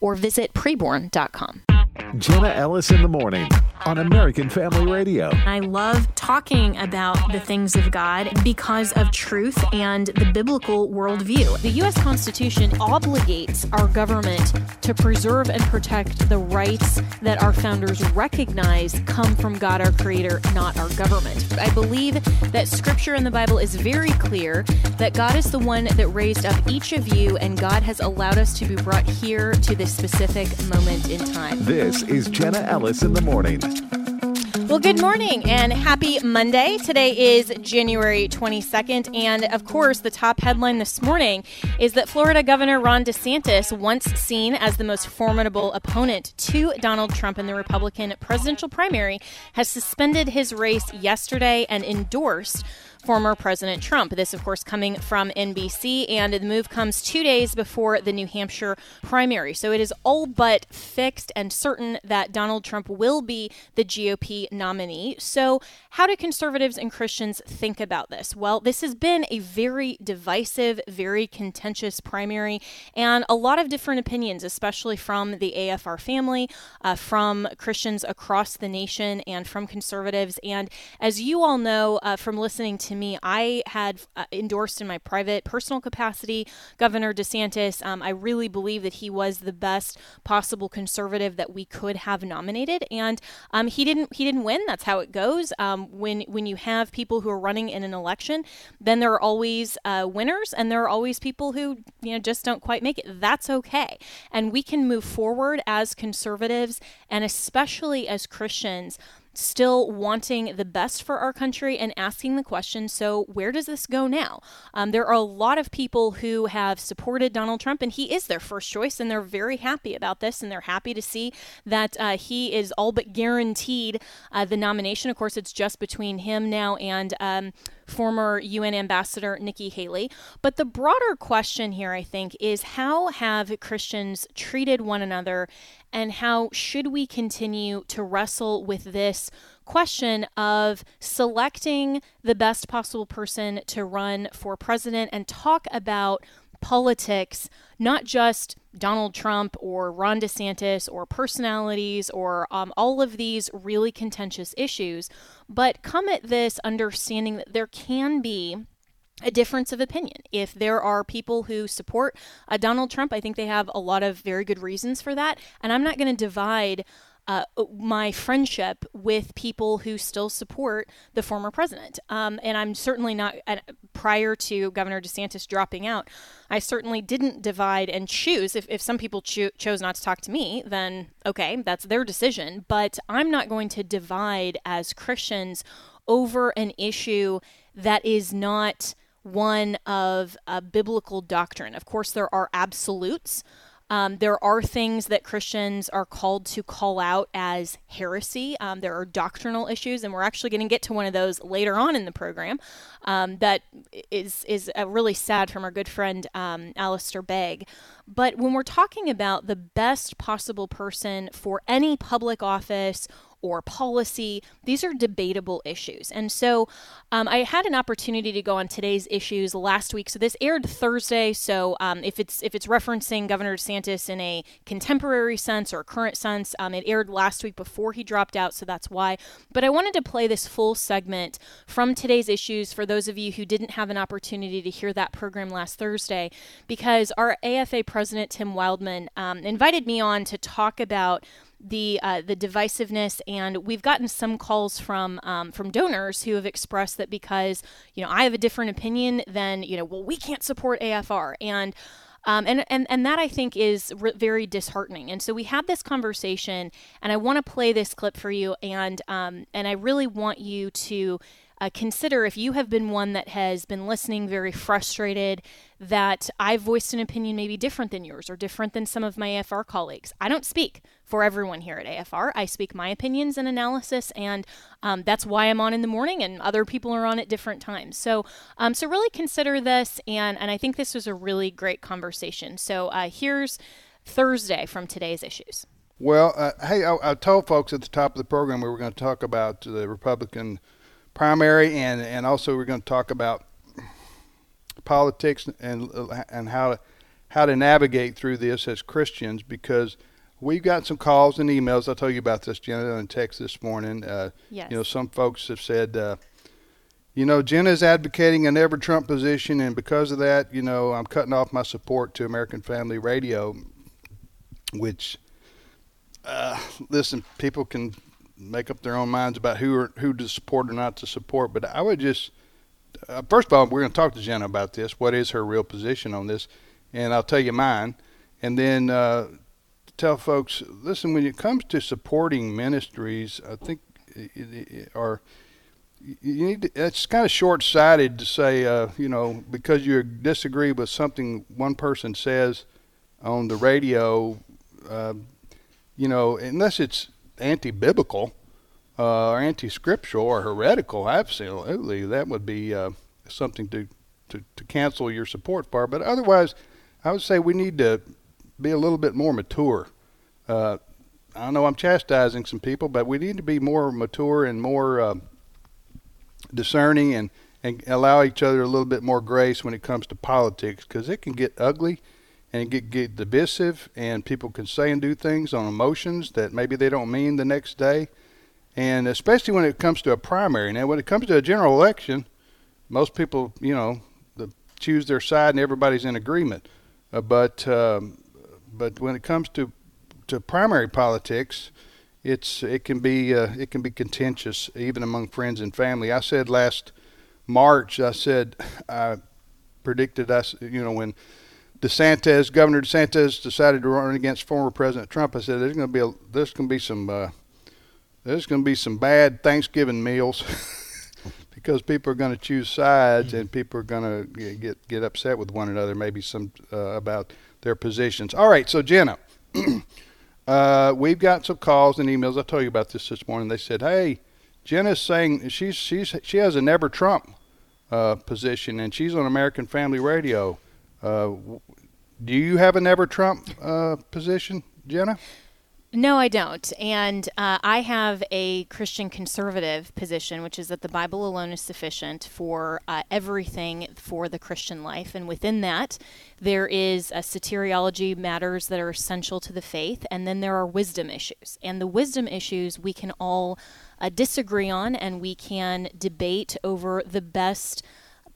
or visit preborn.com. Jenna Ellis in the morning on American Family Radio. I love talking about the things of God because of truth and the biblical worldview. The U.S. Constitution obligates our government to preserve and protect the rights that our founders recognize come from God, our Creator, not our government. I believe that Scripture in the Bible is very clear that God is the one that raised up each of you, and God has allowed us to be brought here to specific moment in time. This this is Jenna Ellis in the morning. Well, good morning and happy Monday. Today is January 22nd. And of course, the top headline this morning is that Florida Governor Ron DeSantis, once seen as the most formidable opponent to Donald Trump in the Republican presidential primary, has suspended his race yesterday and endorsed former President Trump. This, of course, coming from NBC, and the move comes two days before the New Hampshire primary. So it is all but fixed and certain that Donald Trump will be the GOP nominee. So, how do conservatives and Christians think about this? Well, this has been a very divisive, very contentious primary, and a lot of different opinions, especially from the AFR family, uh, from Christians across the nation, and from conservatives. And as you all know uh, from listening to me. I had uh, endorsed in my private, personal capacity Governor DeSantis. Um, I really believe that he was the best possible conservative that we could have nominated, and um, he didn't. He didn't win. That's how it goes. Um, when when you have people who are running in an election, then there are always uh, winners, and there are always people who you know just don't quite make it. That's okay, and we can move forward as conservatives, and especially as Christians still wanting the best for our country and asking the question so, where does this go now? Um, there are a lot of people who have supported Donald Trump, and he is their first choice, and they're very happy about this, and they're happy to see that uh, he is all but guaranteed uh, the nomination. Of course, it's just between him now and um, former UN Ambassador Nikki Haley. But the broader question here, I think, is how have Christians treated one another and how should we continue to wrestle with this question of selecting the best possible person to run for president and talk about politics, not just Donald Trump or Ron DeSantis or personalities or um, all of these really contentious issues, but come at this understanding that there can be a difference of opinion. If there are people who support uh, Donald Trump, I think they have a lot of very good reasons for that. And I'm not going to divide uh, my friendship with people who still support the former president. Um, and I'm certainly not, prior to Governor DeSantis dropping out, I certainly didn't divide and choose. If, if some people cho- chose not to talk to me, then okay, that's their decision. But I'm not going to divide as Christians over an issue that is not one of a biblical doctrine. Of course, there are absolutes. Um, there are things that Christians are called to call out as heresy. Um, there are doctrinal issues, and we're actually going to get to one of those later on in the program. Um, that is is really sad from our good friend um, Alistair Begg. But when we're talking about the best possible person for any public office or policy. These are debatable issues. And so um, I had an opportunity to go on today's issues last week. So this aired Thursday. So um, if it's if it's referencing Governor DeSantis in a contemporary sense or current sense, um, it aired last week before he dropped out. So that's why. But I wanted to play this full segment from today's issues for those of you who didn't have an opportunity to hear that program last Thursday, because our AFA president Tim Wildmon um, invited me on to talk about the uh, the divisiveness, and we've gotten some calls from um, from donors who have expressed that because you know I have a different opinion, than you know well we can't support AFR and. Um, and, and, and that I think is re- very disheartening. And so we had this conversation, and I want to play this clip for you, and um, and I really want you to uh, consider if you have been one that has been listening very frustrated that I voiced an opinion maybe different than yours or different than some of my AFR colleagues. I don't speak for everyone here at AFR. I speak my opinions and analysis, and um, that's why I'm on in the morning, and other people are on at different times. So, um, so really consider this, and and I think this was a really great conversation. So uh, here's Thursday from today's issues. Well, uh, hey, I, I, told folks at the top of the program we were going to talk about the Republican primary, and and also we're going to talk about politics and and how to how to navigate through this as Christians because we've got some calls and emails. I'll tell you about this, Jenna, in text this morning. Uh, yes. You know, some folks have said. Uh, you know, Jenna is advocating a never Trump position, and because of that, you know, I'm cutting off my support to American Family Radio, which uh, listen, people can make up their own minds about who are, who to support or not to support. But I would just, uh, first of all, we're going to talk to Jenna about this. What is her real position on this? And I'll tell you mine. And then uh, tell folks, listen, when it comes to supporting ministries, I think, or you need to, it's kind of short-sighted to say, uh, you know, because you disagree with something one person says on the radio, uh, you know, unless it's anti-biblical uh, or anti-scriptural or heretical, absolutely, that would be uh, something to, to, to cancel your support for. But otherwise, I would say we need to be a little bit more mature. Uh, I know I'm chastising some people, but we need to be more mature and more uh, discerning and, and allow each other a little bit more grace when it comes to politics because it can get ugly and get get divisive, and people can say and do things on emotions that maybe they don't mean the next day, and especially when it comes to a primary. Now, when it comes to a general election, most people, you know, the, choose their side, and everybody's in agreement. Uh, but um, but when it comes to to primary politics, it's it can be uh, it can be contentious even among friends and family. I said last March, I said I predicted us, you know, when DeSantis, Governor DeSantis, decided to run against former President Trump, I said there's going to be a, there's going to be some uh, there's going to be some bad Thanksgiving meals because people are going to choose sides and people are going to get get upset with one another, maybe some uh, about their positions. All right, so Jenna, uh, we've got some calls and emails. I told you about this this morning. They said, "Hey, Jenna's saying she's she's she has a never Trump uh, position and she's on American Family Radio." Uh, do you have a never Trump uh, position, Jenna? No, I don't. And uh, I have a Christian conservative position, which is that the Bible alone is sufficient for uh, everything for the Christian life. And within that, there is a soteriology matters that are essential to the faith, and then there are wisdom issues. And the wisdom issues we can all uh, disagree on, and we can debate over the best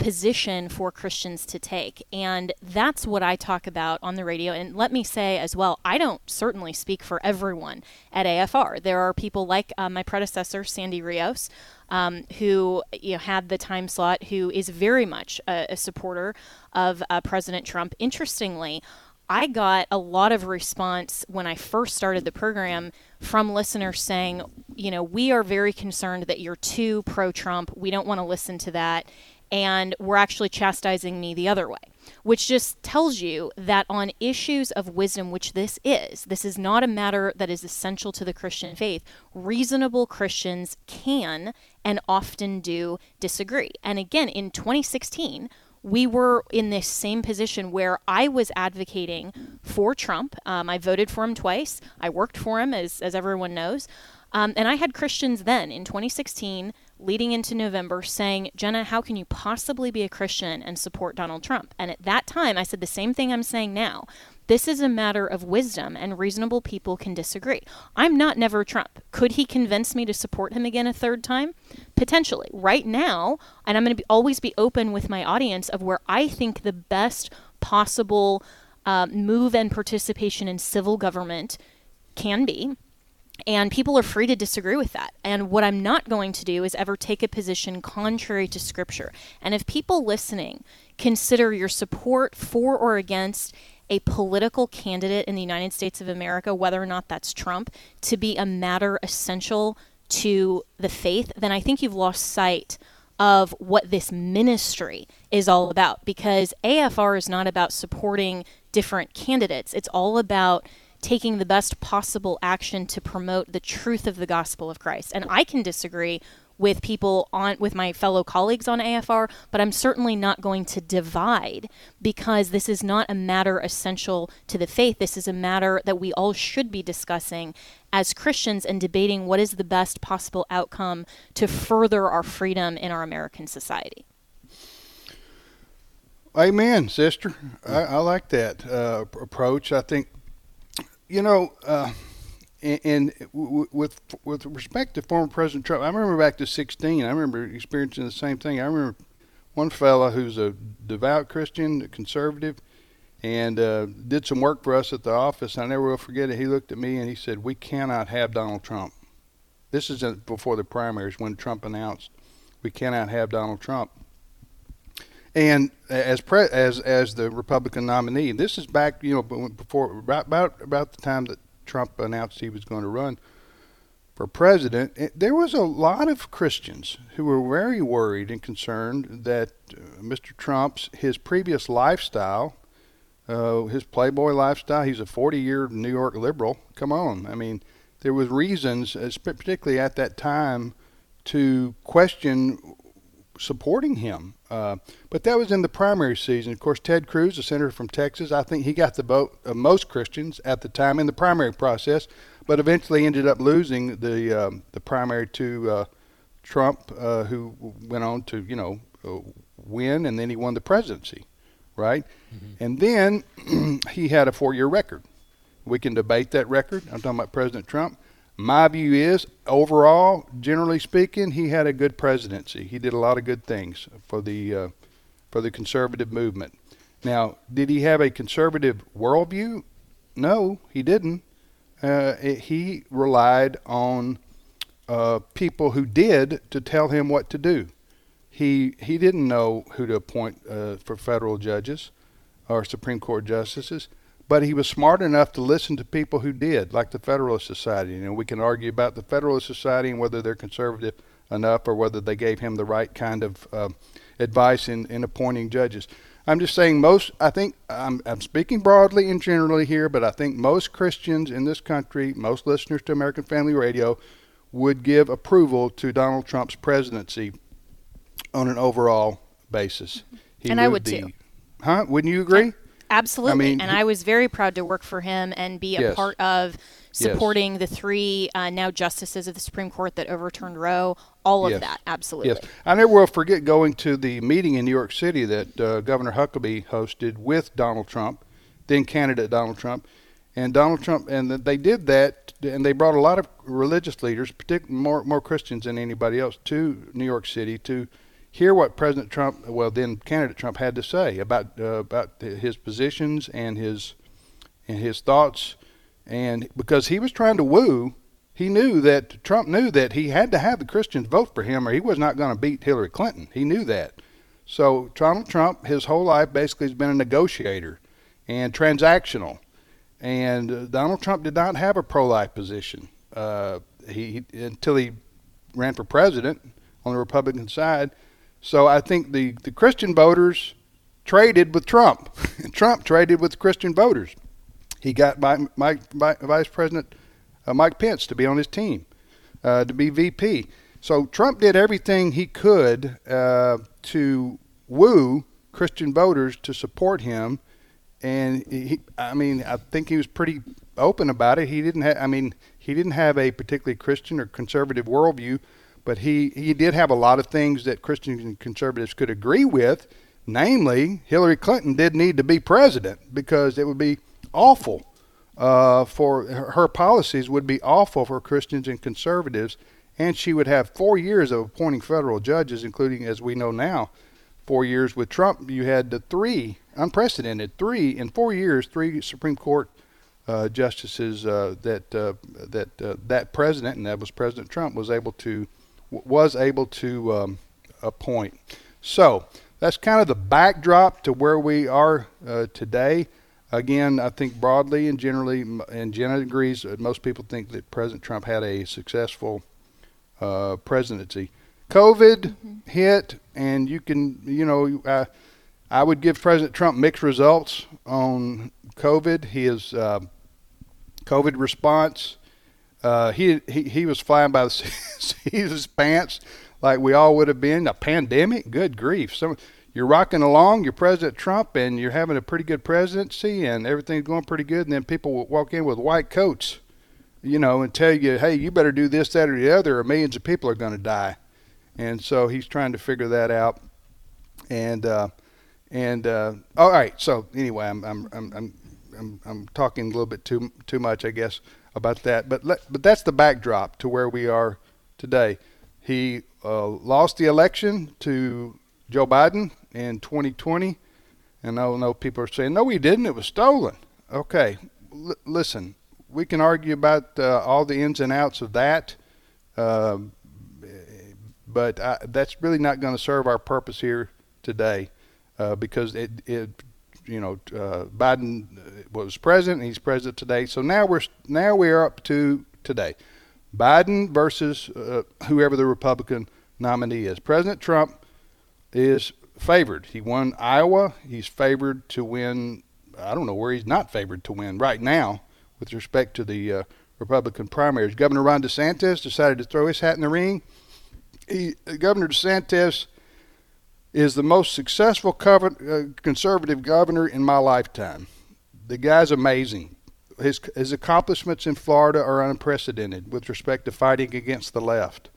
position for Christians to take. And that's what I talk about on the radio. And let me say as well, I don't certainly speak for everyone at AFR. There are people like uh, my predecessor, Sandy Rios, um, who you know, had the time slot, who is very much a, a supporter of uh, President Trump. Interestingly, I got a lot of response when I first started the program from listeners saying, you know, we are very concerned that you're too pro Trump. We don't want to listen to that and were actually chastising me the other way, which just tells you that on issues of wisdom, which this is, this is not a matter that is essential to the Christian faith. Reasonable Christians can and often do disagree. And again, in 2016, we were in this same position where I was advocating for Trump. Um, I voted for him twice. I worked for him, as, as everyone knows. Um, and I had Christians then in 2016 leading into November saying, Jenna, how can you possibly be a Christian and support Donald Trump? And at that time, I said the same thing I'm saying now. This is a matter of wisdom, and reasonable people can disagree. I'm not never Trump. Could he convince me to support him again a third time? Potentially. Right now, and I'm going to always be open with my audience of where I think the best possible uh, move and participation in civil government can be and people are free to disagree with that. And what I'm not going to do is ever take a position contrary to Scripture. And if people listening consider your support for or against a political candidate in the United States of America, whether or not that's Trump, to be a matter essential to the faith, then I think you've lost sight of what this ministry is all about. Because AFR is not about supporting different candidates, it's all about taking the best possible action to promote the truth of the gospel of Christ. And I can disagree with people on with my fellow colleagues on AFR, but I'm certainly not going to divide because this is not a matter essential to the faith. This is a matter that we all should be discussing as Christians and debating what is the best possible outcome to further our freedom in our American society. Amen, sister. I, I like that uh, approach. I think, you know, uh, and, and with with respect to former President Trump, I remember back to 16. I remember experiencing the same thing. I remember one fella who's a devout Christian, a conservative, and uh, did some work for us at the office. I never will forget it. He looked at me and he said, "We cannot have Donald Trump." This is before the primaries when Trump announced, "We cannot have Donald Trump." And as pre- as as the Republican nominee, this is back you know before about about, about the time that Trump announced he was going to run for president. It, there was a lot of Christians who were very worried and concerned that uh, Mr. Trump's his previous lifestyle, uh, his playboy lifestyle. He's a 40-year New York liberal. Come on, I mean, there was reasons, particularly at that time, to question supporting him. Uh, but that was in the primary season. Of course, Ted Cruz, a senator from Texas, I think he got the vote of most Christians at the time in the primary process, but eventually ended up losing the um, the primary to uh, Trump, uh, who went on to you know uh, win, and then he won the presidency, right? Mm-hmm. And then he had a four-year record. We can debate that record. I'm talking about President Trump my view is overall, generally speaking, he had a good presidency. He did a lot of good things for the uh, for the conservative movement. Now, did he have a conservative worldview? No, he didn't. Uh, it, he relied on uh, people who did to tell him what to do. He he didn't know who to appoint uh, for federal judges or Supreme Court justices. But he was smart enough to listen to people who did, like the Federalist Society. You know, we can argue about the Federalist Society and whether they're conservative enough or whether they gave him the right kind of uh, advice in, in appointing judges. I'm just saying most, I think, I'm, I'm speaking broadly and generally here, but I think most Christians in this country, most listeners to American Family Radio, would give approval to Donald Trump's presidency on an overall basis. He and I would be, too. Huh? Wouldn't you agree? Absolutely. I mean, and he, I was very proud to work for him and be a yes. part of supporting yes. the three uh, now justices of the Supreme Court that overturned Roe. All of yes. that, absolutely. Yes, I never will forget going to the meeting in New York City that uh, Governor Huckabee hosted with Donald Trump, then candidate Donald Trump, and Donald Trump, and they did that, and they brought a lot of religious leaders, particularly more more Christians than anybody else, to New York City to hear what President Trump, well then candidate Trump, had to say about uh, about his positions and his and his thoughts, and because he was trying to woo, he knew that Trump knew that he had to have the Christians vote for him, or he was not going to beat Hillary Clinton. He knew that. So Donald Trump, his whole life basically has been a negotiator and transactional. And uh, Donald Trump did not have a pro-life position uh, he, until he ran for president on the Republican side so I think the, the Christian voters traded with Trump. Trump traded with Christian voters. He got by, Mike, by Vice President uh, Mike Pence to be on his team, uh, to be VP. So Trump did everything he could uh, to woo Christian voters to support him, and he, I mean, I think he was pretty open about it. He didn't have, I mean, he didn't have a particularly Christian or conservative worldview but he, he did have a lot of things that Christians and conservatives could agree with. Namely, Hillary Clinton did need to be president because it would be awful uh, for her policies would be awful for Christians and conservatives, and she would have four years of appointing federal judges, including, as we know now, four years with Trump. You had the three unprecedented three in four years, three Supreme Court uh, justices uh, that uh, that uh, that president, and that was President Trump, was able to was able to um, appoint. So that's kind of the backdrop to where we are uh, today. Again, I think broadly and generally, and Jenna agrees, uh, most people think that President Trump had a successful uh, presidency. COVID mm-hmm. hit, and you can, you know, uh, I would give President Trump mixed results on COVID. his uh, COVID response. Uh, he, he he was flying by the seat of his pants like we all would have been. A pandemic, good grief! Some you're rocking along, you're President Trump, and you're having a pretty good presidency, and everything's going pretty good. And then people walk in with white coats, you know, and tell you, hey, you better do this, that, or the other, or millions of people are going to die. And so he's trying to figure that out. And uh, and uh, all right, so anyway, I'm I'm I'm I'm I'm, I'm talking a little bit too too much, I guess, about that. But let, but that's the backdrop to where we are today. He uh, lost the election to Joe Biden in 2020. And I know people are saying, no, he didn't. It was stolen. Okay, L- listen, we can argue about uh, all the ins and outs of that, uh, but I, that's really not going to serve our purpose here today uh, because it, it, you know, uh, Biden was president. He's president today. So now we're now we are up to today, Biden versus uh, whoever the Republican nominee is. President Trump is favored. He won Iowa. He's favored to win. I don't know where he's not favored to win right now with respect to the uh, Republican primaries. Governor Ron DeSantis decided to throw his hat in the ring. He, Governor DeSantis is the most successful uh, conservative governor in my lifetime. The guy's amazing. His, his accomplishments in Florida are unprecedented with respect to fighting against the left.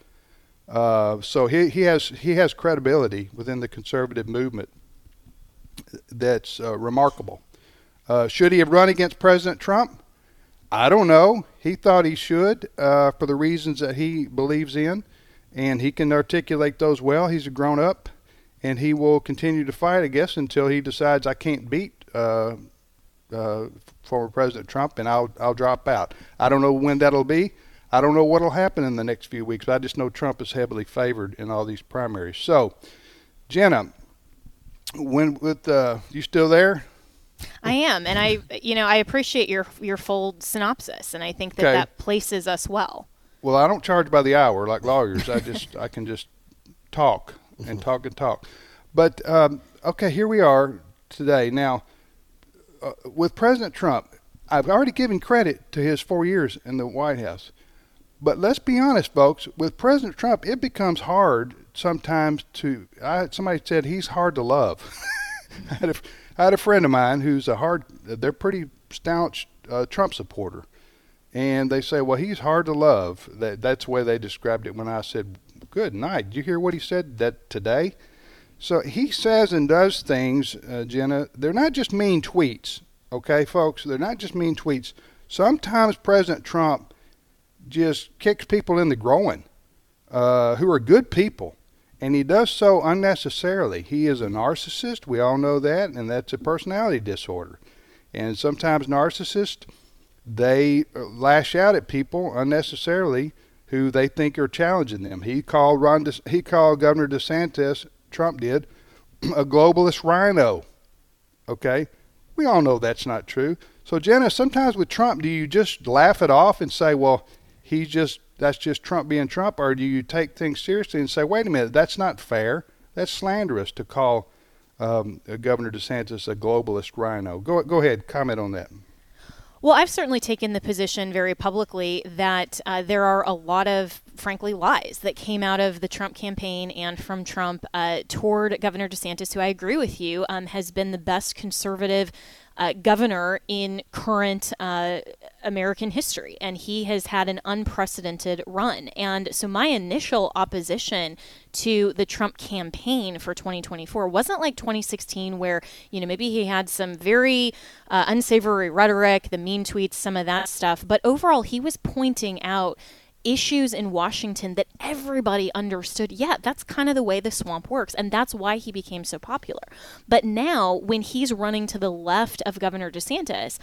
Uh, so he, he has he has credibility within the conservative movement that's uh, remarkable. Uh, should he have run against President Trump? I don't know. He thought he should uh, for the reasons that he believes in, and he can articulate those well. He's a grown up, and he will continue to fight, I guess, until he decides I can't beat uh, former President Trump, and I'll I'll drop out. I don't know when that'll be. I don't know what will happen in the next few weeks. I just know Trump is heavily favored in all these primaries. So, Jenna, when with uh, you still there? I am, and I, you know, I appreciate your your full synopsis, and I think that okay. that places us well. Well, I don't charge by the hour like lawyers. I just I can just talk and talk and talk. But um, okay, here we are today. Now, uh, with President Trump, I've already given credit to his four years in the White House. But let's be honest, folks. With President Trump, it becomes hard sometimes to. I, somebody said he's hard to love. I, had a, I had a friend of mine who's a hard. They're pretty staunch uh, Trump supporter, and they say, "Well, he's hard to love." That that's the way they described it when I said, "Good night." Did you hear what he said that today? So he says and does things, uh, Jenna. They're not just mean tweets, okay, folks. They're not just mean tweets. Sometimes President Trump just kicks people in the groin uh, who are good people. And he does so unnecessarily. He is a narcissist. We all know that. And that's a personality disorder. And sometimes narcissists, they lash out at people unnecessarily who they think are challenging them. He called Ron De, he called Governor DeSantis, Trump did, a globalist RINO. Okay? We all know that's not true. So Jenna, sometimes with Trump, do you just laugh it off and say, well, he's just that's just Trump being Trump, or do you take things seriously and say, wait a minute, that's not fair, that's slanderous to call um, Governor DeSantis a globalist RINO." Go go ahead, comment on that. Well, I've certainly taken the position very publicly that uh, there are a lot of, frankly, lies that came out of the Trump campaign and from Trump uh, toward Governor DeSantis, who I agree with you um, has been the best conservative uh, governor in current uh, American history, and he has had an unprecedented run. And so, my initial opposition to the Trump campaign for 2024 wasn't like 2016, where you know maybe he had some very uh, unsavory rhetoric, the mean tweets, some of that stuff, but overall he was pointing out issues in Washington that everybody understood. Yeah, that's kind of the way the swamp works. And that's why he became so popular. But now, when he's running to the left of Governor DeSantis,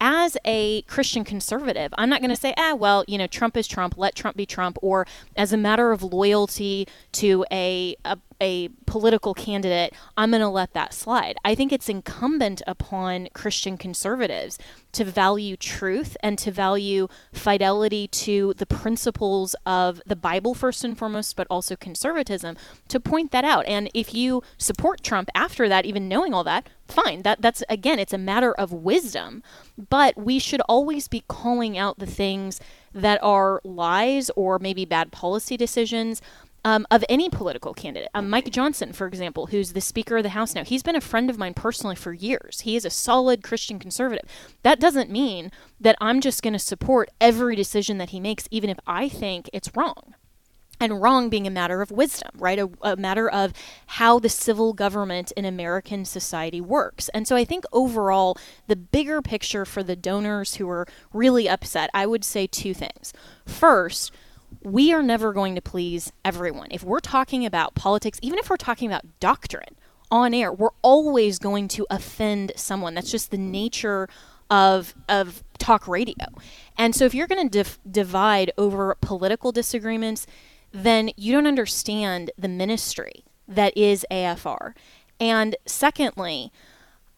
as a Christian conservative, I'm not going to say, ah, well, you know, Trump is Trump, let Trump be Trump, or as a matter of loyalty to a, a a political candidate, I'm going to let that slide. I think it's incumbent upon Christian conservatives to value truth and to value fidelity to the principles of the Bible, first and foremost, but also conservatism, to point that out. And if you support Trump after that, even knowing all that, fine. That that's again, it's a matter of wisdom. But we should always be calling out the things that are lies or maybe bad policy decisions um, of any political candidate. Um, Mike Johnson, for example, who's the Speaker of the House now, he's been a friend of mine personally for years. He is a solid Christian conservative. That doesn't mean that I'm just going to support every decision that he makes, even if I think it's wrong. And wrong being a matter of wisdom, right? A, a matter of how the civil government in American society works. And so I think overall, the bigger picture for the donors who are really upset, I would say two things. First, we are never going to please everyone. If we're talking about politics, even if we're talking about doctrine on air, we're always going to offend someone. That's just the nature of of talk radio. And so if you're going to dif- divide over political disagreements, then you don't understand the ministry that is AFR. And secondly,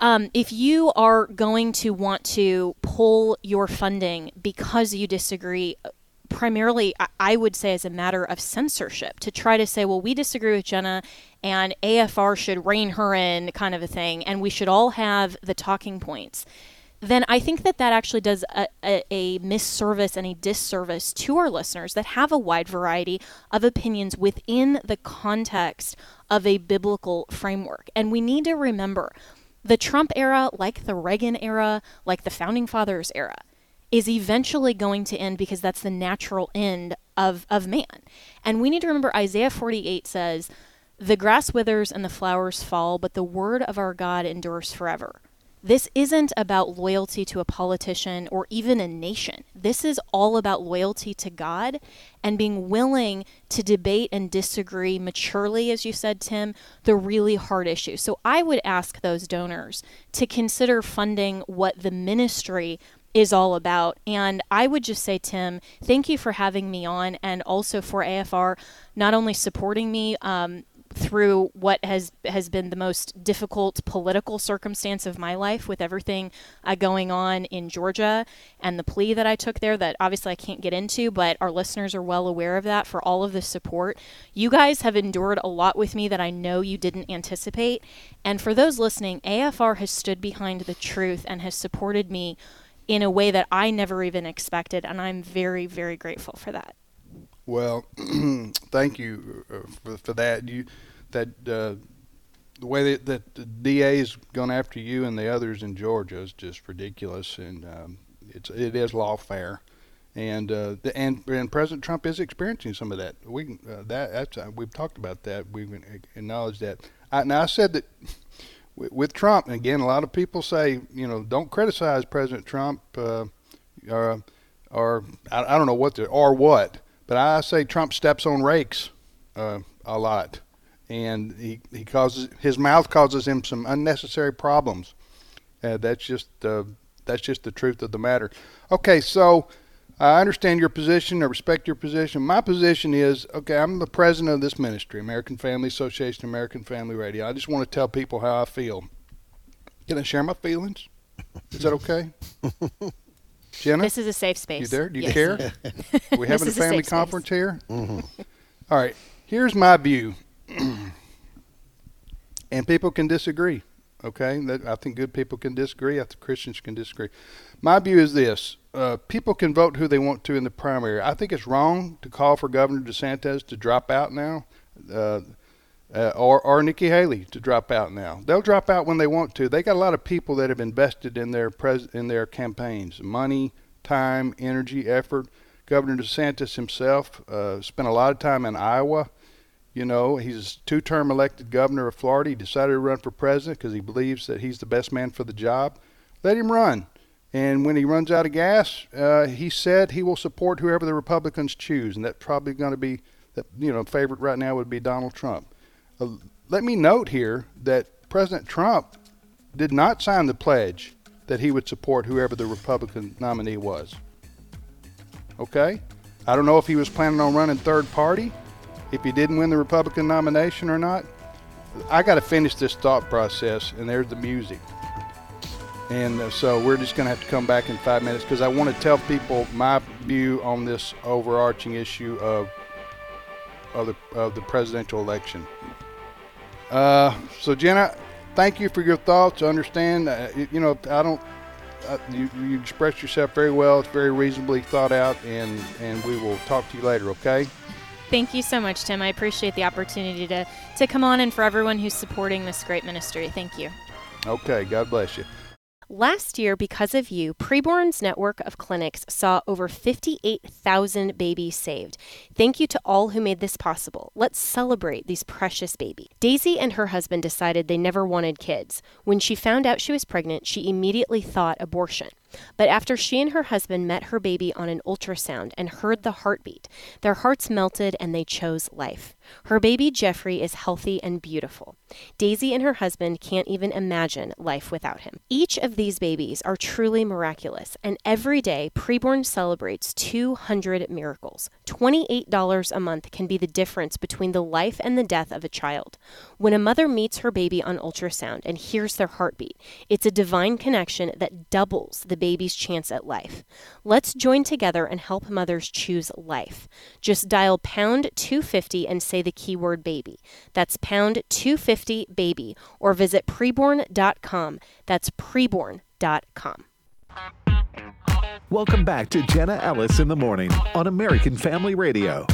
um, if you are going to want to pull your funding because you disagree primarily, I would say, as a matter of censorship to try to say, well, we disagree with Jenna and AFR should rein her in, kind of a thing, and we should all have the talking points. Then I think that that actually does a, a, a misservice and a disservice to our listeners that have a wide variety of opinions within the context of a biblical framework. And we need to remember the Trump era, like the Reagan era, like the Founding Fathers era, is eventually going to end because that's the natural end of, of man. And we need to remember Isaiah 48 says, The grass withers and the flowers fall, but the word of our God endures forever. This isn't about loyalty to a politician or even a nation. This is all about loyalty to God and being willing to debate and disagree maturely, as you said, Tim, the really hard issues. So I would ask those donors to consider funding what the ministry is all about. And I would just say, Tim, thank you for having me on and also for AFR not only supporting me. Um, through what has has been the most difficult political circumstance of my life with everything uh, going on in Georgia and the plea that I took there that obviously I can't get into but our listeners are well aware of that for all of the support you guys have endured a lot with me that I know you didn't anticipate and for those listening AFR has stood behind the truth and has supported me in a way that I never even expected, and I'm very, very grateful for that. Well, thank you uh, for, for that. You that uh, the way that, that the DA is going after you and the others in Georgia is just ridiculous, and um, it's it is lawfare, and uh, the, and and President Trump is experiencing some of that. We uh, that that's uh, we've talked about that. We've acknowledged that. I, now I said that with Trump, and again, a lot of people say, you know, don't criticize President Trump, uh, or, or I, I, don't know what the or what, but I say Trump steps on rakes uh, a lot, and he he causes his mouth causes him some unnecessary problems. Uh, that's just uh, that's just the truth of the matter. Okay, so I understand your position. I respect your position. My position is okay, I'm the president of this ministry, American Family Association, American Family Radio. I just want to tell people how I feel. Can I share my feelings? Is that okay? Jenna? This is a safe space. You there? Do you yes. care? Are we having a family a conference space. here? Mm-hmm. All right. Here's my view. and people can disagree. Okay? I think good people can disagree. I think Christians can disagree. My view is this uh, people can vote who they want to in the primary. I think it's wrong to call for Governor DeSantis to drop out now, uh, uh, or or Nikki Haley to drop out now. They'll drop out when they want to. They got a lot of people that have invested in their pres- in their campaigns, money, time, energy, effort. Governor DeSantis himself uh, spent a lot of time in Iowa. You know, he's a two-term elected governor of Florida. He decided to run for president because he believes that he's the best man for the job. Let him run. And when he runs out of gas, uh, he said he will support whoever the Republicans choose, and that's probably going to be that you know favorite right now would be Donald Trump. Uh, let me note here that President Trump did not sign the pledge that he would support whoever the Republican nominee was. Okay, I don't know if he was planning on running third party, if he didn't win the Republican nomination or not. I got to finish this thought process, and there's the music. And so we're just going to have to come back in five minutes because I want to tell people my view on this overarching issue of of the of the presidential election. Uh, so Jenna, thank you for your thoughts. I understand, uh, you, you, know, I don't. Uh, you, you expressed yourself very well. It's very reasonably thought out, and and we will talk to you later. Okay. Thank you so much, Tim. I appreciate the opportunity to to come on, and for everyone who's supporting this great ministry. Thank you. Okay. God bless you. Last year, because of you, Preborn's network of clinics saw over 58,000 babies saved. Thank you to all who made this possible. Let's celebrate these precious babies. Daisy and her husband decided they never wanted kids. When she found out she was pregnant, she immediately thought abortion. But after she and her husband met her baby on an ultrasound and heard the heartbeat, their hearts melted and they chose life. Her baby Jeffrey is healthy and beautiful. Daisy and her husband can't even imagine life without him. Each of these babies are truly miraculous, and every day Preborn celebrates 200 miracles. $28 a month can be the difference between the life and the death of a child. When a mother meets her baby on ultrasound and hears their heartbeat, it's a divine connection that doubles the baby's chance at life. Let's join together and help mothers choose life. Just dial pound 250 and say the keyword baby. That's pound 250 baby or visit preborn.com. That's preborn.com. Welcome back to Jenna Ellis in the morning on American Family Radio.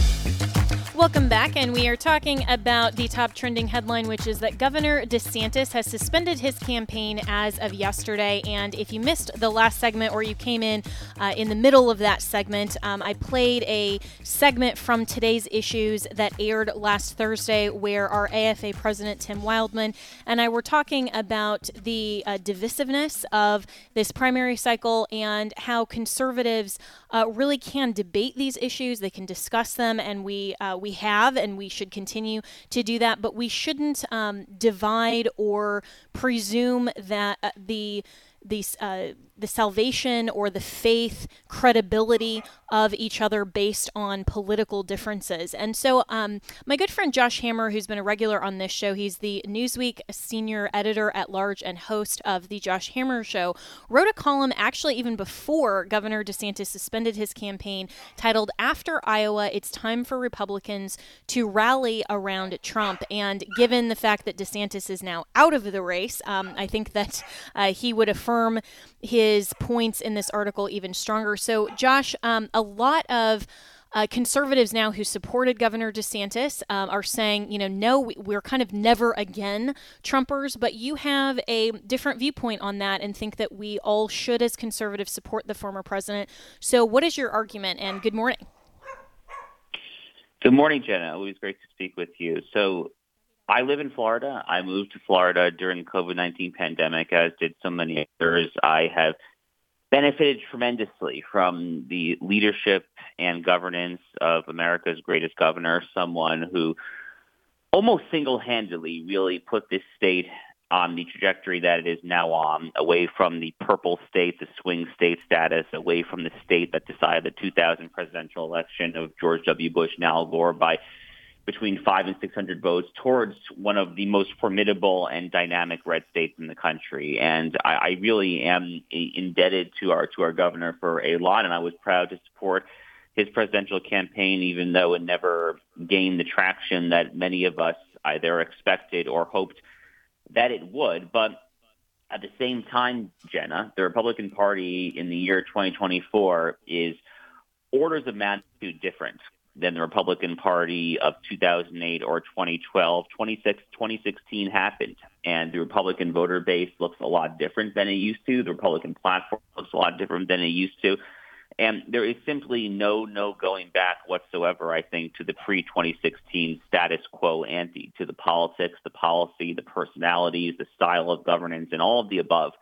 Welcome back, and we are talking about the top trending headline, which is that Governor DeSantis has suspended his campaign as of yesterday. And if you missed the last segment or you came in uh, in the middle of that segment, um, I played a segment from today's issues that aired last Thursday, where our AFA president Tim Wildmon, and I were talking about the uh, divisiveness of this primary cycle and how conservatives uh, really can debate these issues. They can discuss them, and we uh, we have and we should continue to do that, but we shouldn't um, divide or presume that uh, the the uh, the salvation or the faith credibility of each other based on political differences. And so, um, my good friend Josh Hammer, who's been a regular on this show, he's the Newsweek senior editor at large and host of the Josh Hammer Show, wrote a column actually even before Governor DeSantis suspended his campaign titled After Iowa, It's Time for Republicans to Rally Around Trump. And given the fact that DeSantis is now out of the race, um, I think that uh, he would affirm his points in this article even stronger. So, Josh, um, a lot of uh, conservatives now who supported Governor DeSantis um, are saying, you know, no, we, are kind of never again Trumpers, but you have a different viewpoint on that and think that we all should, as conservatives, support the former president. So, what is your argument? And good morning. Good morning, Jenna. Always great to speak with you. So, I live in Florida. I moved to Florida during the COVID-19 pandemic, as did so many others. I have benefited tremendously from the leadership and governance of America's greatest governor, someone who almost single-handedly really put this state on the trajectory that it is now on, away from the purple state, the swing state status, away from the state that decided the 2000 presidential election of George W. Bush and Al Gore by between five and 600 votes towards one of the most formidable and dynamic red states in the country. And I, I really am indebted to our, to our governor for a lot. And I was proud to support his presidential campaign, even though it never gained the traction that many of us either expected or hoped that it would. But at the same time, Jenna, the Republican Party in the year 2024 is orders of magnitude different than the Republican Party of 2008 or 2012. 26, 2016 happened, and the Republican voter base looks a lot different than it used to. The Republican platform looks a lot different than it used to. And there is simply no, no going back whatsoever, I think, to the pre-2016 status quo ante, to the politics, the policy, the personalities, the style of governance, and all of the above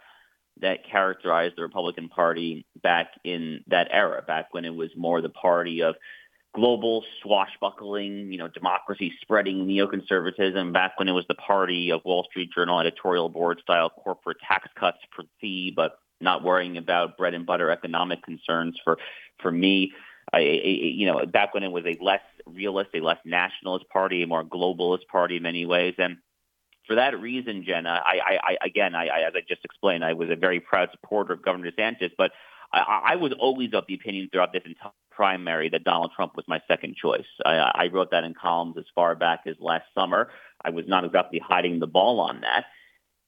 that characterized the Republican Party back in that era, back when it was more the party of global swashbuckling, you know, democracy spreading neoconservatism back when it was the party of Wall Street Journal editorial board style corporate tax cuts for thee, but not worrying about bread and butter economic concerns for for me. I, I, you know, back when it was a less realist, a less nationalist party, a more globalist party in many ways. And for that reason, Jenna, I, I, I again, I, I, as I just explained, I was a very proud supporter of Governor DeSantis, but I, I was always of the opinion throughout this entire primary that Donald Trump was my second choice. I, I wrote that in columns as far back as last summer. I was not exactly hiding the ball on that.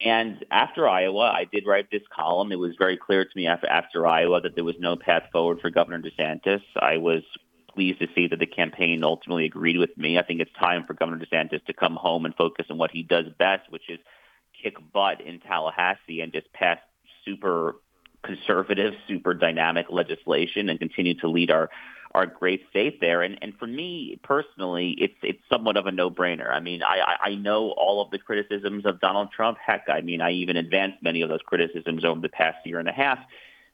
And after Iowa, I did write this column. It was very clear to me after, after Iowa that there was no path forward for Governor DeSantis. I was pleased to see that the campaign ultimately agreed with me. I think it's time for Governor DeSantis to come home and focus on what he does best, which is kick butt in Tallahassee and just pass super conservative, super dynamic legislation and continue to lead our our great state there. And and for me personally, it's it's somewhat of a no brainer. I mean, I I know all of the criticisms of Donald Trump. Heck, I mean, I even advanced many of those criticisms over the past year and a half.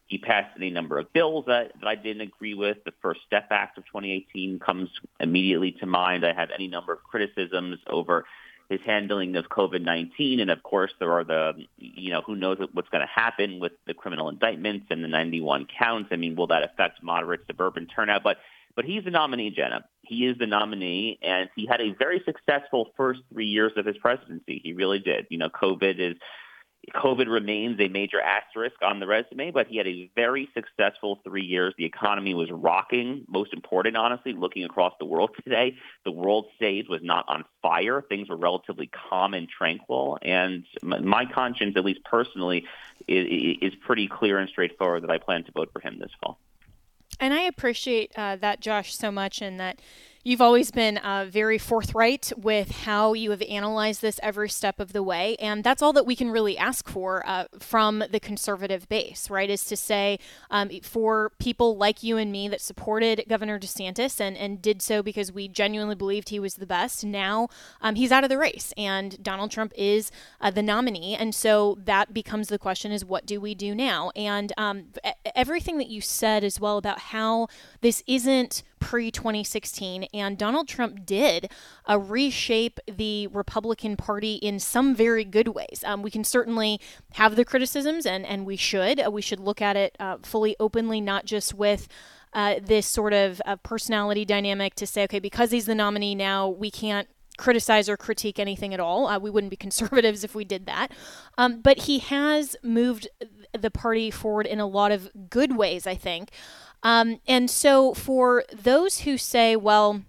He passed any number of bills that, that I didn't agree with. The First Step Act of 2018 comes immediately to mind. I have any number of criticisms over his handling of COVID-19. And of course, there are the, you know, who knows what's going to happen with the criminal indictments and the 91 counts. I mean, will that affect moderate suburban turnout? But, but he's the nominee, Jenna. He is the nominee, and he had a very successful first three years of his presidency. He really did. You know, COVID is COVID remains a major asterisk on the resume, but he had a very successful three years. The economy was rocking. Most important, honestly, looking across the world today, the world stage was not on fire. Things were relatively calm and tranquil. And my conscience, at least personally, is, pretty clear and straightforward that I plan to vote for him this fall. And I appreciate uh, that, Josh, so much, and that You've always been uh, very forthright with how you have analyzed this every step of the way. And that's all that we can really ask for uh, from the conservative base, right? Is to say, um, for people like you and me that supported Governor DeSantis and, and did so because we genuinely believed he was the best, now um, he's out of the race and Donald Trump is uh, the nominee. And so that becomes the question is what do we do now? And um, everything that you said as well about how this isn't pre 2016, and Donald Trump did uh, reshape the Republican Party in some very good ways. Um, we can certainly have the criticisms, and, and we should. Uh, we should look at it uh, fully openly, not just with. Uh, this sort of personality dynamic to say, okay, because he's the nominee now, we can't criticize or critique anything at all. Uh, we wouldn't be conservatives if we did that. Um, but he has moved the party forward in a lot of good ways, I think. Um, and so, for those who say, well,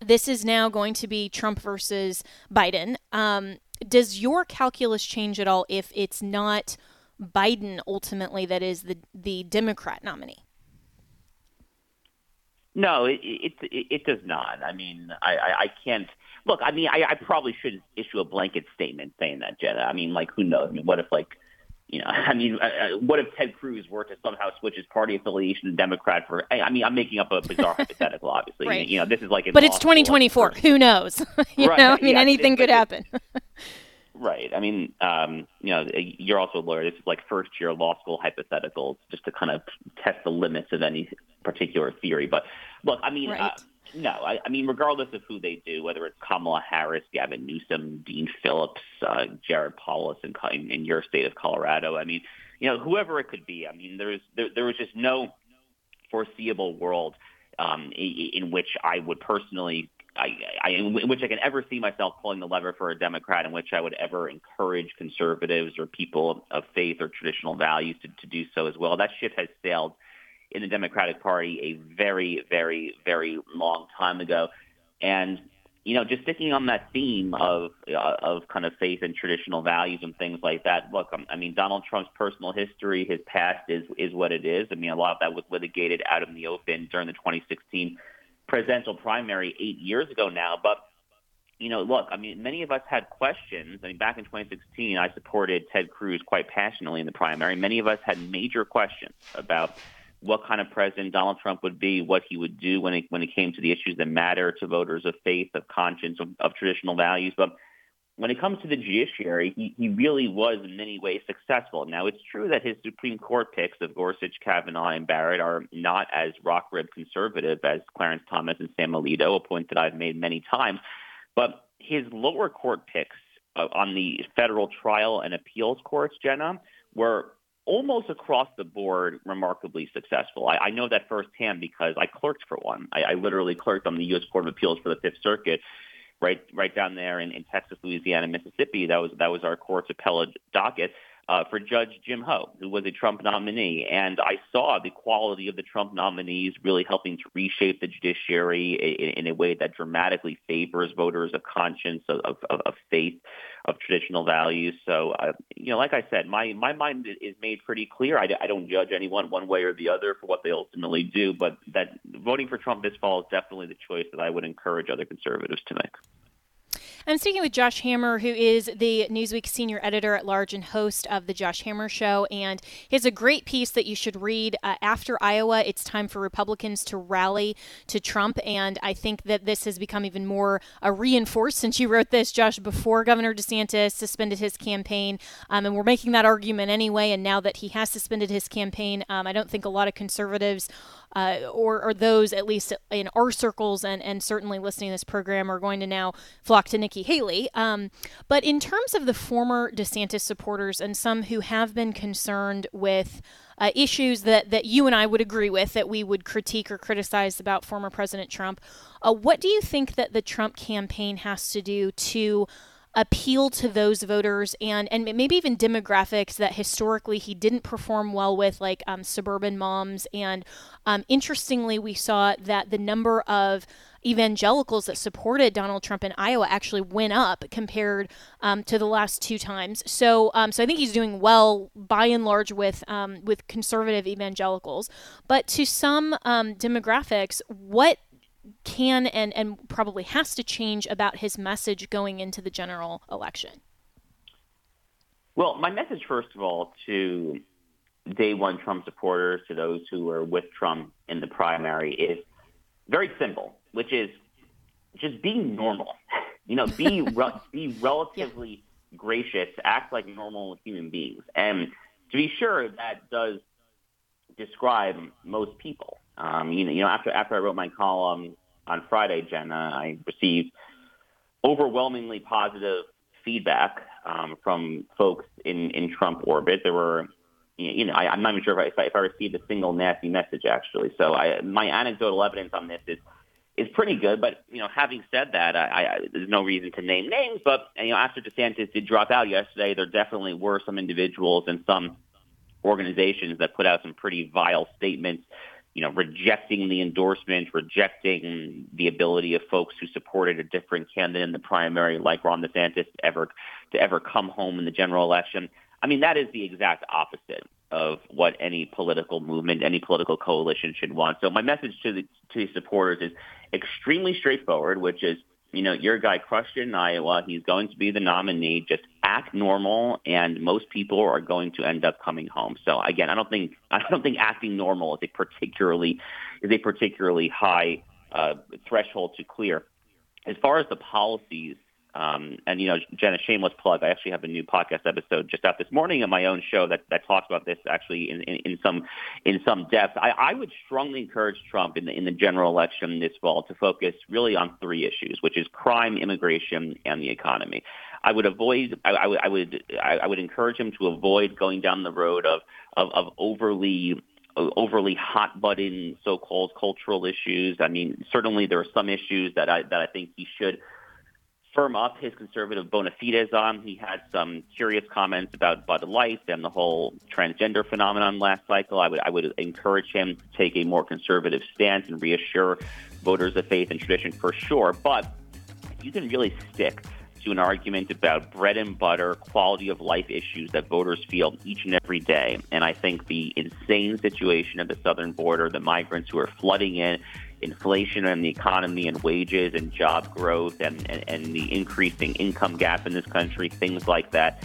this is now going to be Trump versus Biden, um, does your calculus change at all if it's not Biden ultimately that is the, the Democrat nominee? No, it, it it, does not. I mean, I, I, I can't look. I mean, I, I probably shouldn't issue a blanket statement saying that, Jenna. I mean, like, who knows? I mean, what if like you know, I mean, what if Ted Cruz were to somehow switch his party affiliation to Democrat for? I mean, I'm making up a bizarre hypothetical, obviously. right. You know, this is like, but it's 2024. Who knows? you right. know, I mean, yeah, anything could happen. right. I mean, um, you know, you're also a lawyer. This is like first year law school hypotheticals, just to kind of test the limits of any particular theory. But look, I mean. Uh, right. Uh, no, I, I mean, regardless of who they do, whether it's Kamala Harris, Gavin Newsom, Dean Phillips, uh, Jared Polis in, in, in your state of Colorado, I mean, you know, whoever it could be. I mean, there's there, there was just no foreseeable world um, in, in which I would personally I, I, in which I can ever see myself pulling the lever for a Democrat, in which I would ever encourage conservatives or people of faith or traditional values to, to do so as well. That ship has sailed in the Democratic Party a very, very, very long time ago. And you know, just sticking on that theme of uh, of kind of faith and traditional values and things like that. Look, um, I mean, Donald Trump's personal history, his past is is what it is. I mean, a lot of that was litigated out in the open during the 2016 presidential primary eight years ago now. But you know, look, I mean, many of us had questions. I mean, back in 2016, I supported Ted Cruz quite passionately in the primary. Many of us had major questions about what kind of president Donald Trump would be, what he would do when it when it came to the issues that matter to voters of faith, of conscience, of, of traditional values. But when it comes to the judiciary, he, he really was in many ways successful. Now, it's true that his Supreme Court picks of Gorsuch, Kavanaugh, and Barrett are not as rock rib conservative as Clarence Thomas and Sam Alito, a point that I've made many times. But his lower court picks uh, on the federal trial and appeals courts, Jenna, were almost across the board remarkably successful. I, I know that firsthand because I clerked for one. I, I literally clerked on the U.S. Court of Appeals for the Fifth Circuit, right right down there in, in Texas, Louisiana, Mississippi. That was that was our court's appellate docket uh, for Judge Jim Ho, who was a Trump nominee. And I saw the quality of the Trump nominees really helping to reshape the judiciary in, in a way that dramatically favors voters of conscience, of, of, of faith, of traditional values. So, uh, you know, like I said, my, my mind is made pretty clear. I, I don't judge anyone one way or the other for what they ultimately do, but that voting for Trump this fall is definitely the choice that I would encourage other conservatives to make. I'm speaking with Josh Hammer, who is the Newsweek senior editor at large and host of the Josh Hammer Show, and he has a great piece that you should read. Uh, after Iowa, it's time for Republicans to rally to Trump, and I think that this has become even more uh, reinforced since you wrote this, Josh, before Governor DeSantis suspended his campaign, um, and we're making that argument anyway. And now that he has suspended his campaign, um, I don't think a lot of conservatives uh, or, or those at least in our circles and, and certainly listening to this program are going to now flock to Nikki Haley. Um, but in terms of the former DeSantis supporters and some who have been concerned with uh, issues that, that you and I would agree with that we would critique or criticize about former President Trump, uh, what do you think that the Trump campaign has to do to appeal to those voters and and maybe even demographics that historically he didn't perform well with, like um, suburban moms. And um, interestingly, we saw that the number of evangelicals that supported Donald Trump in Iowa actually went up compared um, to the last two times. So, um, so I think he's doing well by and large with um, with conservative evangelicals. But to some um, demographics, what can and, and probably has to change about his message going into the general election? Well, my message, first of all, to day one Trump supporters, to those who were with Trump in the primary, is very simple, which is just be normal. You know, be re- be relatively yeah. gracious, act like normal human beings, and to be sure, that does describe most people. Um, you know, you know, after after I wrote my column on Friday, Jenna, I received overwhelmingly positive feedback um, from folks in in Trump orbit. There were, you know, I, am not even sure if I, if I received a single nasty message actually. So I, my anecdotal evidence on this is is pretty good. But you know, having said that, I, I, there's no reason to name names. But you know, after DeSantis did drop out yesterday, there definitely were some individuals and some organizations that put out some pretty vile statements you know, rejecting the endorsement, rejecting the ability of folks who supported a different candidate in the primary, like Ron DeSantis, to ever to ever come home in the general election. I mean, that is the exact opposite of what any political movement, any political coalition should want. So my message to the to the supporters is extremely straightforward, which is you know, your guy crushed it in Iowa. He's going to be the nominee. Just act normal, and most people are going to end up coming home. So again, I don't think I don't think acting normal is a particularly is a particularly high uh, threshold to clear. As far as the policies um, and you know, Jenna, shameless plug. I actually have a new podcast episode just out this morning on my own show that, that talks about this actually in, in, in some in some depth. I, I would strongly encourage Trump in the in the general election this fall to focus really on three issues, which is crime, immigration, and the economy. I would avoid. I, I would. I would. I would encourage him to avoid going down the road of of, of overly overly hot button so-called cultural issues. I mean, certainly there are some issues that I that I think he should firm up his conservative bona fides on. He had some curious comments about Bud Light and the whole transgender phenomenon last cycle. I would I would encourage him to take a more conservative stance and reassure voters of faith and tradition for sure. But if you can really stick to an argument about bread and butter, quality of life issues that voters feel each and every day. And I think the insane situation at the southern border, the migrants who are flooding in, inflation and the economy and wages and job growth and, and, and the increasing income gap in this country, things like that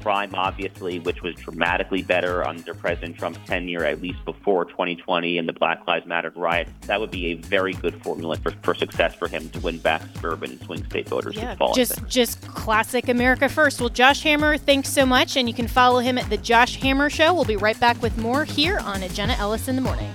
crime, obviously, which was dramatically better under President Trump's tenure, at least before 2020 and the Black Lives Matter riots. That would be a very good formula for, for success for him to win back suburban and swing state voters. Yeah, just just classic America first. Well, Josh Hammer, thanks so much, and you can follow him at the Josh Hammer Show. We'll be right back with more here on Jenna Ellis in the morning.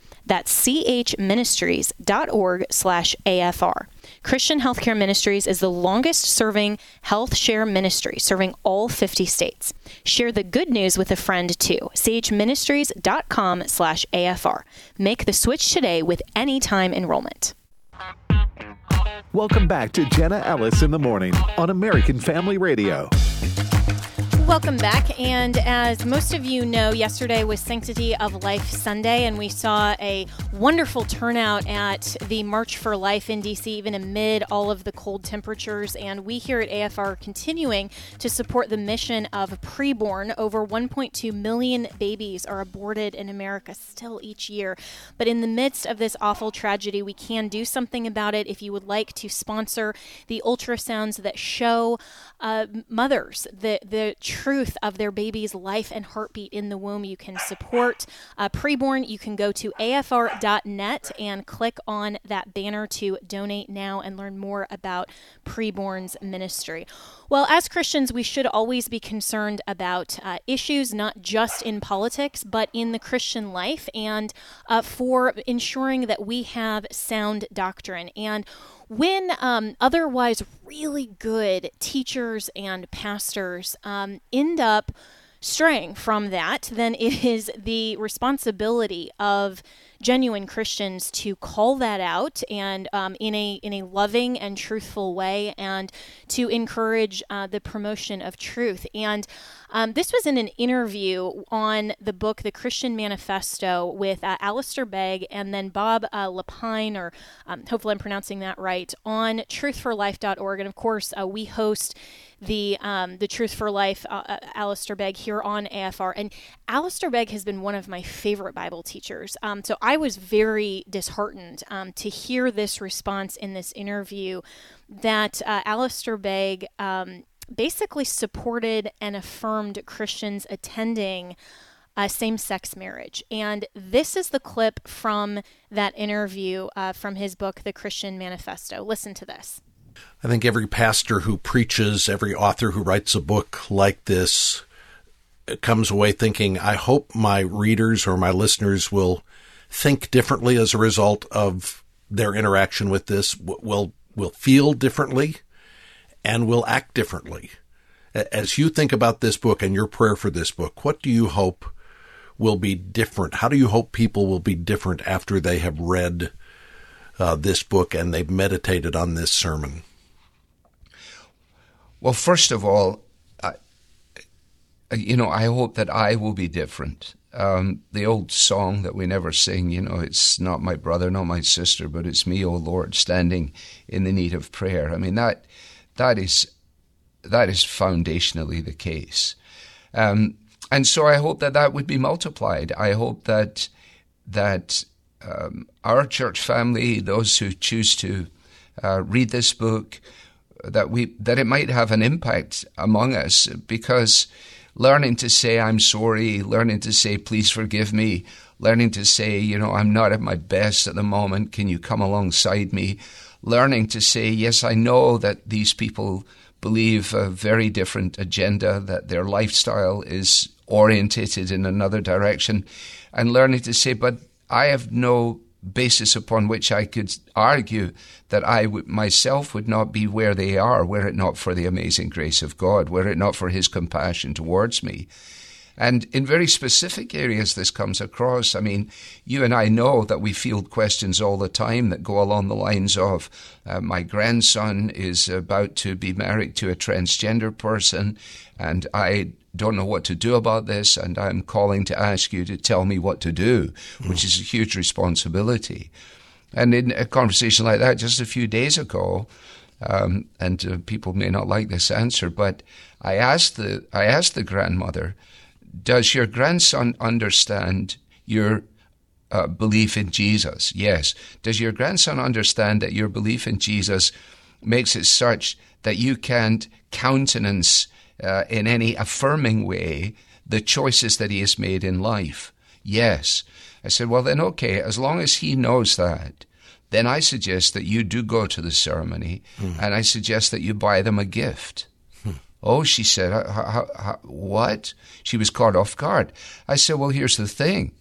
That's chministries.org slash AFR. Christian Healthcare Ministries is the longest serving health share ministry, serving all 50 states. Share the good news with a friend too. chministries.com slash AFR. Make the switch today with any time enrollment. Welcome back to Jenna Ellis in the Morning on American Family Radio. Welcome back. And as most of you know, yesterday was Sanctity of Life Sunday, and we saw a wonderful turnout at the March for Life in DC, even amid all of the cold temperatures. And we here at AFR are continuing to support the mission of preborn. Over 1.2 million babies are aborted in America still each year. But in the midst of this awful tragedy, we can do something about it. If you would like to sponsor the ultrasounds that show uh, mothers the, the truth of their baby's life and heartbeat in the womb. You can support uh, preborn. You can go to afr.net and click on that banner to donate now and learn more about preborn's ministry. Well, as Christians, we should always be concerned about uh, issues not just in politics, but in the Christian life and uh, for ensuring that we have sound doctrine. And when um, otherwise really good teachers and pastors um, end up straying from that, then it is the responsibility of genuine Christians to call that out and um, in a in a loving and truthful way, and to encourage uh, the promotion of truth. And um, this was in an interview on the book The Christian Manifesto with uh, Alistair Begg and then Bob uh, Lepine, or um, hopefully I'm pronouncing that right, on truthforlife.org. And of course, uh, we host the um, the Truth for Life, uh, uh, Alistair Begg here on AFR. And Alistair Begg has been one of my favorite Bible teachers. Um, so I was very disheartened um, to hear this response in this interview that uh, Alistair Begg um, basically supported and affirmed Christians attending uh, same sex marriage. And this is the clip from that interview uh, from his book, The Christian Manifesto. Listen to this. I think every pastor who preaches, every author who writes a book like this comes away thinking, I hope my readers or my listeners will think differently as a result of their interaction with this, will, will feel differently and will act differently. As you think about this book and your prayer for this book, what do you hope will be different? How do you hope people will be different after they have read uh, this book and they've meditated on this sermon? Well, first of all, I, you know, I hope that I will be different. Um, the old song that we never sing, you know, it's not my brother, not my sister, but it's me, O Lord, standing in the need of prayer. I mean, that that is that is foundationally the case. Um, and so I hope that that would be multiplied. I hope that that um, our church family, those who choose to uh, read this book, that we that it might have an impact among us because learning to say I'm sorry, learning to say please forgive me, learning to say you know I'm not at my best at the moment, can you come alongside me? Learning to say yes, I know that these people believe a very different agenda, that their lifestyle is orientated in another direction, and learning to say, but I have no basis upon which I could argue that I w- myself would not be where they are were it not for the amazing grace of God, were it not for His compassion towards me. And in very specific areas, this comes across. I mean, you and I know that we field questions all the time that go along the lines of uh, My grandson is about to be married to a transgender person, and I don't know what to do about this, and I'm calling to ask you to tell me what to do, which is a huge responsibility. And in a conversation like that, just a few days ago, um, and uh, people may not like this answer, but I asked the I asked the grandmother, "Does your grandson understand your uh, belief in Jesus?" Yes. Does your grandson understand that your belief in Jesus makes it such that you can't countenance uh, in any affirming way the choices that he has made in life? Yes. I said, well, then, okay, as long as he knows that, then I suggest that you do go to the ceremony mm. and I suggest that you buy them a gift. Hmm. Oh, she said, how, how, what? She was caught off guard. I said, well, here's the thing.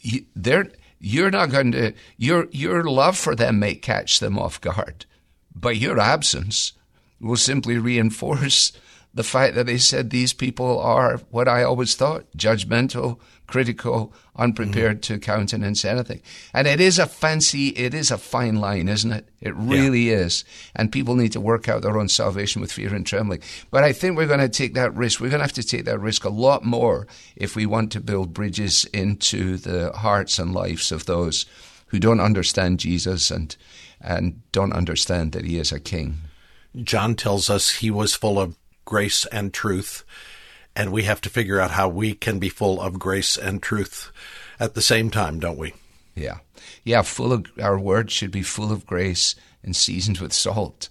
You, they're, you're not going to, your, your love for them may catch them off guard, but your absence will simply reinforce the fact that they said these people are what I always thought judgmental, critical, unprepared mm-hmm. to countenance anything. And it is a fancy, it is a fine line, isn't it? It really yeah. is. And people need to work out their own salvation with fear and trembling. But I think we're going to take that risk. We're going to have to take that risk a lot more if we want to build bridges into the hearts and lives of those who don't understand Jesus and, and don't understand that he is a king. John tells us he was full of grace and truth. And we have to figure out how we can be full of grace and truth at the same time, don't we? Yeah. Yeah, full of our words should be full of grace and seasoned with salt.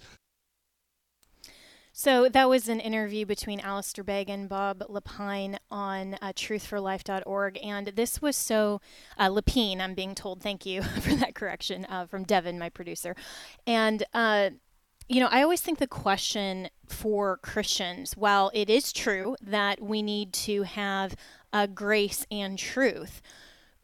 So that was an interview between Alistair Begg and Bob Lapine on uh, truthforlife.org. And this was so, uh, Lepine, I'm being told, thank you for that correction uh, from Devin, my producer. And uh, you know, I always think the question for Christians, while it is true that we need to have grace and truth,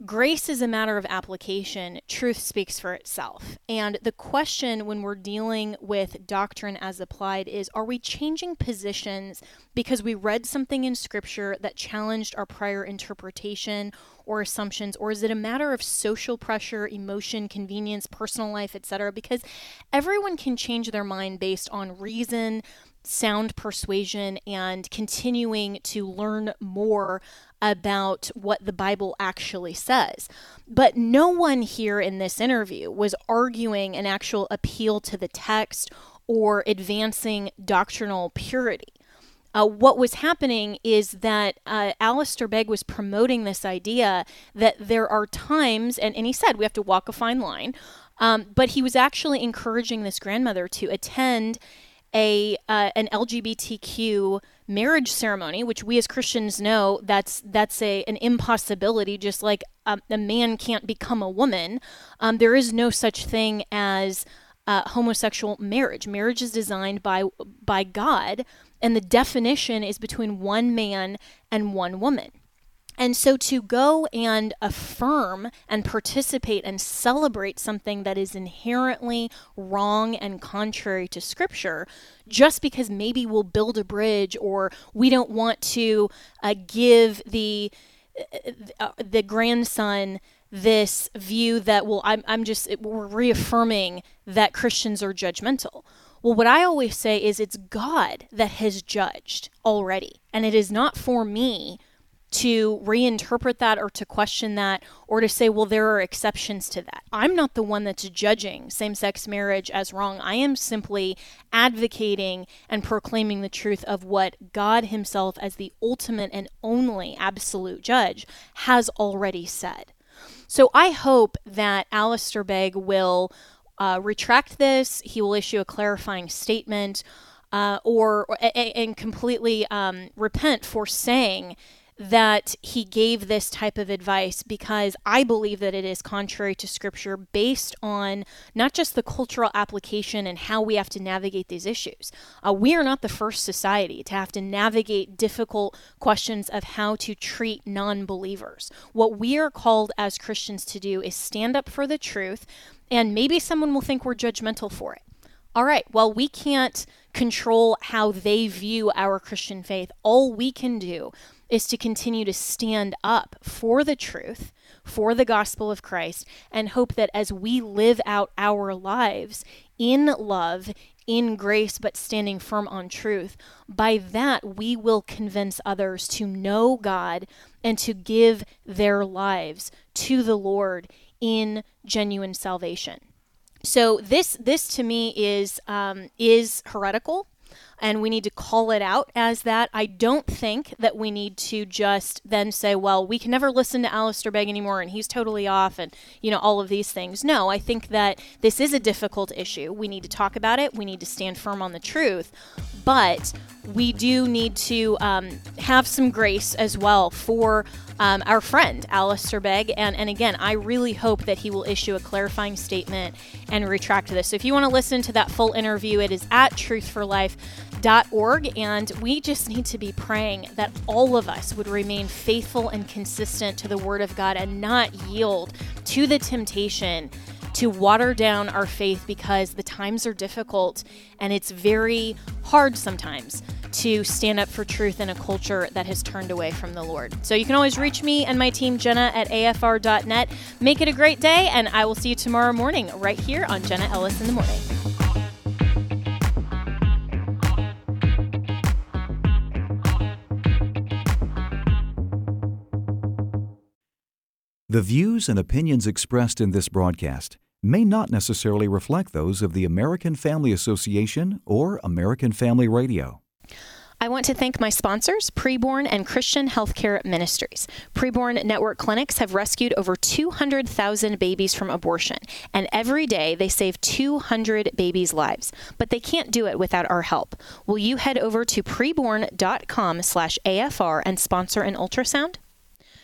grace is a matter of application. Truth speaks for itself. And the question when we're dealing with doctrine as applied is are we changing positions because we read something in Scripture that challenged our prior interpretation or assumptions or is it a matter of social pressure emotion convenience personal life etc because everyone can change their mind based on reason sound persuasion and continuing to learn more about what the Bible actually says. But no one here in this interview was arguing an actual appeal to the text or advancing doctrinal purity. Uh, what was happening is that uh, Alistair Begg was promoting this idea that there are times, and, and he said we have to walk a fine line, um, but he was actually encouraging this grandmother to attend a uh, an LGBTQ marriage ceremony, which we as Christians know that's that's a an impossibility. Just like um, a man can't become a woman, um, there is no such thing as uh, homosexual marriage. Marriage is designed by by God, and the definition is between one man and one woman. And so to go and affirm and participate and celebrate something that is inherently wrong and contrary to Scripture, just because maybe we'll build a bridge or we don't want to uh, give the uh, the grandson this view that well I'm, I'm just we're reaffirming that christians are judgmental. Well what i always say is it's god that has judged already and it is not for me to reinterpret that or to question that or to say, well, there are exceptions to that. I'm not the one that's judging same sex marriage as wrong. I am simply advocating and proclaiming the truth of what God Himself, as the ultimate and only absolute judge, has already said. So I hope that Alistair Begg will uh, retract this, he will issue a clarifying statement. Uh, or and completely um, repent for saying that he gave this type of advice because I believe that it is contrary to scripture based on not just the cultural application and how we have to navigate these issues. Uh, we are not the first society to have to navigate difficult questions of how to treat non believers. What we are called as Christians to do is stand up for the truth, and maybe someone will think we're judgmental for it. All right, well, we can't control how they view our Christian faith. All we can do is to continue to stand up for the truth, for the gospel of Christ, and hope that as we live out our lives in love, in grace, but standing firm on truth, by that we will convince others to know God and to give their lives to the Lord in genuine salvation. So this this to me is um, is heretical and we need to call it out as that. I don't think that we need to just then say, well, we can never listen to Alistair Begg anymore and he's totally off and, you know, all of these things. No, I think that this is a difficult issue. We need to talk about it. We need to stand firm on the truth. But we do need to um, have some grace as well for um, our friend Alistair Begg. And, and again, I really hope that he will issue a clarifying statement and retract this. So if you want to listen to that full interview, it is at truthforlife.org. And we just need to be praying that all of us would remain faithful and consistent to the Word of God and not yield to the temptation to water down our faith because the times are difficult and it's very hard sometimes to stand up for truth in a culture that has turned away from the Lord. So you can always reach me and my team, Jenna at afr.net. Make it a great day, and I will see you tomorrow morning right here on Jenna Ellis in the Morning. The views and opinions expressed in this broadcast may not necessarily reflect those of the American Family Association or American Family Radio. I want to thank my sponsors, Preborn and Christian Healthcare Ministries. Preborn Network clinics have rescued over 200,000 babies from abortion, and every day they save 200 babies' lives. But they can't do it without our help. Will you head over to preborn.com/afr and sponsor an ultrasound?